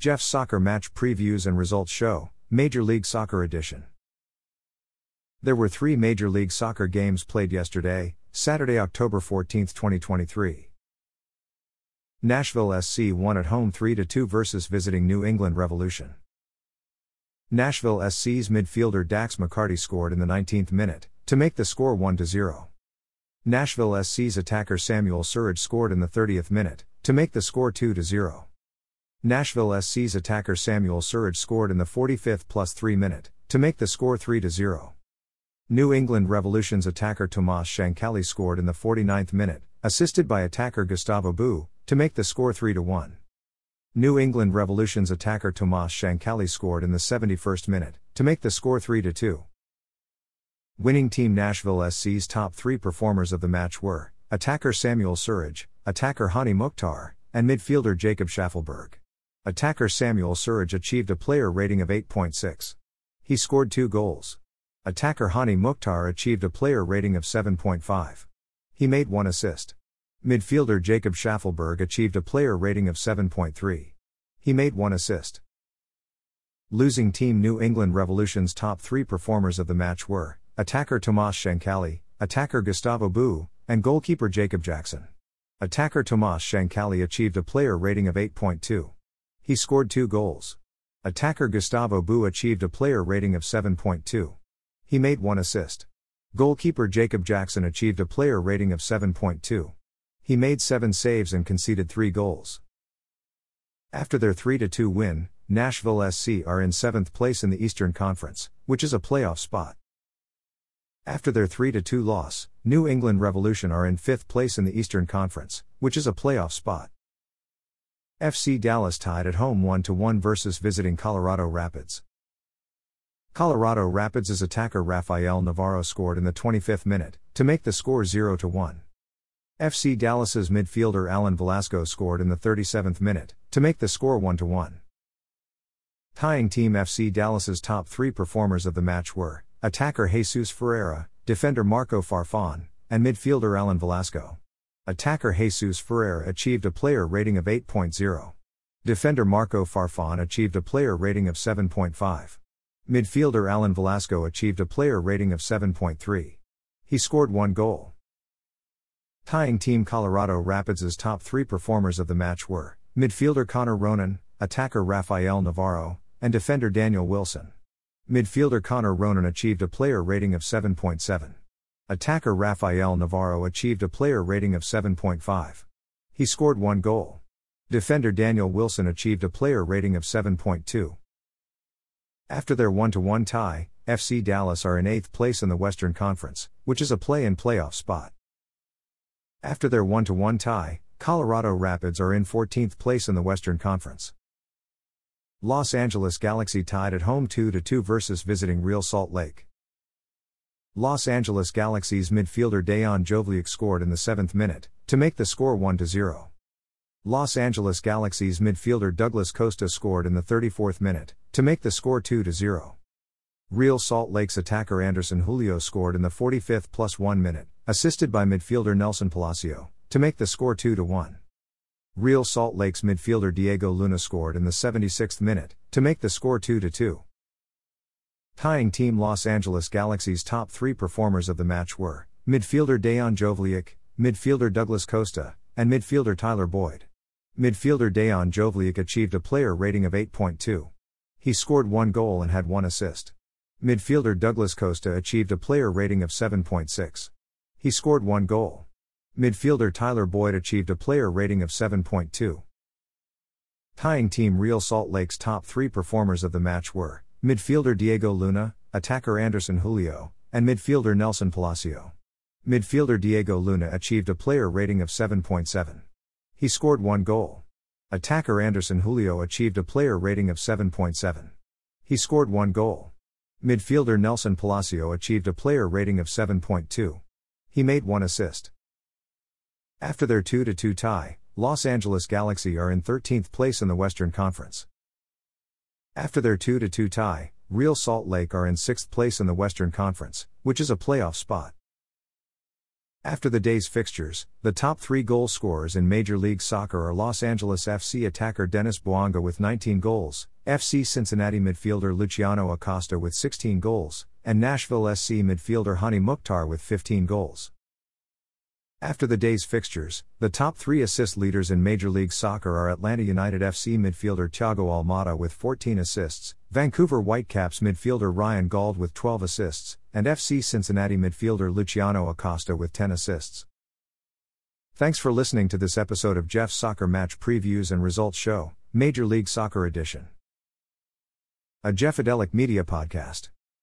Jeff's Soccer Match Previews and Results Show, Major League Soccer Edition. There were three Major League Soccer games played yesterday, Saturday, October 14, 2023. Nashville SC won at home 3 2 versus visiting New England Revolution. Nashville SC's midfielder Dax McCarty scored in the 19th minute, to make the score 1 0. Nashville SC's attacker Samuel Surridge scored in the 30th minute, to make the score 2 0. Nashville SC's attacker Samuel Surridge scored in the 45th plus 3 minute, to make the score 3 0. New England Revolution's attacker Tomas Chancalay scored in the 49th minute, assisted by attacker Gustavo Bou, to make the score 3 1. New England Revolution's attacker Tomas Chancalay scored in the 71st minute, to make the score 3 2. Winning team Nashville SC's top three performers of the match were attacker Samuel Surridge, attacker Hany Mukhtar, and midfielder Jacob Shaffelburg. Attacker Samuel Surridge achieved a player rating of 8.6. He scored two goals. Attacker Hany Mukhtar achieved a player rating of 7.5. He made one assist. Midfielder Jacob Shaffelburg achieved a player rating of 7.3. He made one assist. Losing team New England Revolution's top three performers of the match were attacker Tomas Chancalay, attacker Gustavo Bou, and goalkeeper Jacob Jackson. Attacker Tomas Chancalay achieved a player rating of 8.2. He scored two goals. Attacker Gustavo Bou achieved a player rating of 7.2. He made one assist. Goalkeeper Jacob Jackson achieved a player rating of 7.2. He made seven saves and conceded three goals. After their 3 2 win, Nashville SC are in seventh place in the Eastern Conference, which is a playoff spot. After their 3 2 loss, New England Revolution are in fifth place in the Eastern Conference, which is a playoff spot. FC Dallas tied at home 1 1 versus visiting Colorado Rapids. Colorado Rapids' attacker Rafael Navarro scored in the 25th minute, to make the score 0 1. FC Dallas's midfielder Alan Velasco scored in the 37th minute, to make the score 1 1. Tying Team FC Dallas's top three performers of the match were attacker Jesus Ferreira, defender Marco Farfan, and midfielder Alan Velasco. Attacker Jesus Ferreira achieved a player rating of 8.0. Defender Marco Farfan achieved a player rating of 7.5. Midfielder Alan Velasco achieved a player rating of 7.3. He scored one goal. Tying Team Colorado Rapids' top three performers of the match were midfielder Connor Ronan, attacker Rafael Navarro, and defender Daniel Wilson. Midfielder Connor Ronan achieved a player rating of 7.7. Attacker Rafael Navarro achieved a player rating of 7.5. He scored one goal. Defender Daniel Wilson achieved a player rating of 7.2. After their 1 1 tie, FC Dallas are in 8th place in the Western Conference, which is a play in playoff spot. After their 1 1 tie, Colorado Rapids are in 14th place in the Western Conference. Los Angeles Galaxy tied at home 2 2 versus visiting Real Salt Lake. Los Angeles Galaxy's midfielder Dejan Joveljic scored in the 7th minute, to make the score 1 0. Los Angeles Galaxy's midfielder Douglas Costa scored in the 34th minute, to make the score 2 0. Real Salt Lake's attacker Anderson Julio scored in the 45th plus 1 minute, assisted by midfielder Nelson Palacio, to make the score 2 1. Real Salt Lake's midfielder Diego Luna scored in the 76th minute, to make the score 2 2. Tying Team Los Angeles Galaxy's top three performers of the match were midfielder Dejan Joveljic, midfielder Douglas Costa, and midfielder Tyler Boyd. Midfielder Dejan Joveljic achieved a player rating of 8.2. He scored one goal and had one assist. Midfielder Douglas Costa achieved a player rating of 7.6. He scored one goal. Midfielder Tyler Boyd achieved a player rating of 7.2. Tying Team Real Salt Lake's top three performers of the match were Midfielder Diego Luna, attacker Anderson Julio, and midfielder Nelson Palacio. Midfielder Diego Luna achieved a player rating of 7.7. He scored one goal. Attacker Anderson Julio achieved a player rating of 7.7. He scored one goal. Midfielder Nelson Palacio achieved a player rating of 7.2. He made one assist. After their 2 2 tie, Los Angeles Galaxy are in 13th place in the Western Conference. After their 2 2 tie, Real Salt Lake are in 6th place in the Western Conference, which is a playoff spot. After the day's fixtures, the top three goal scorers in Major League Soccer are Los Angeles FC attacker Denis Bouanga with 19 goals, FC Cincinnati midfielder Luciano Acosta with 16 goals, and Nashville SC midfielder Hany Mukhtar with 15 goals. After the day's fixtures, the top three assist leaders in Major League Soccer are Atlanta United FC midfielder Thiago Almada with 14 assists, Vancouver Whitecaps midfielder Ryan Gauld with 12 assists, and FC Cincinnati midfielder Luciano Acosta with 10 assists. Thanks for listening to this episode of Jeff's Soccer Match Previews and Results Show, Major League Soccer Edition. A Jeffadelic Media Podcast.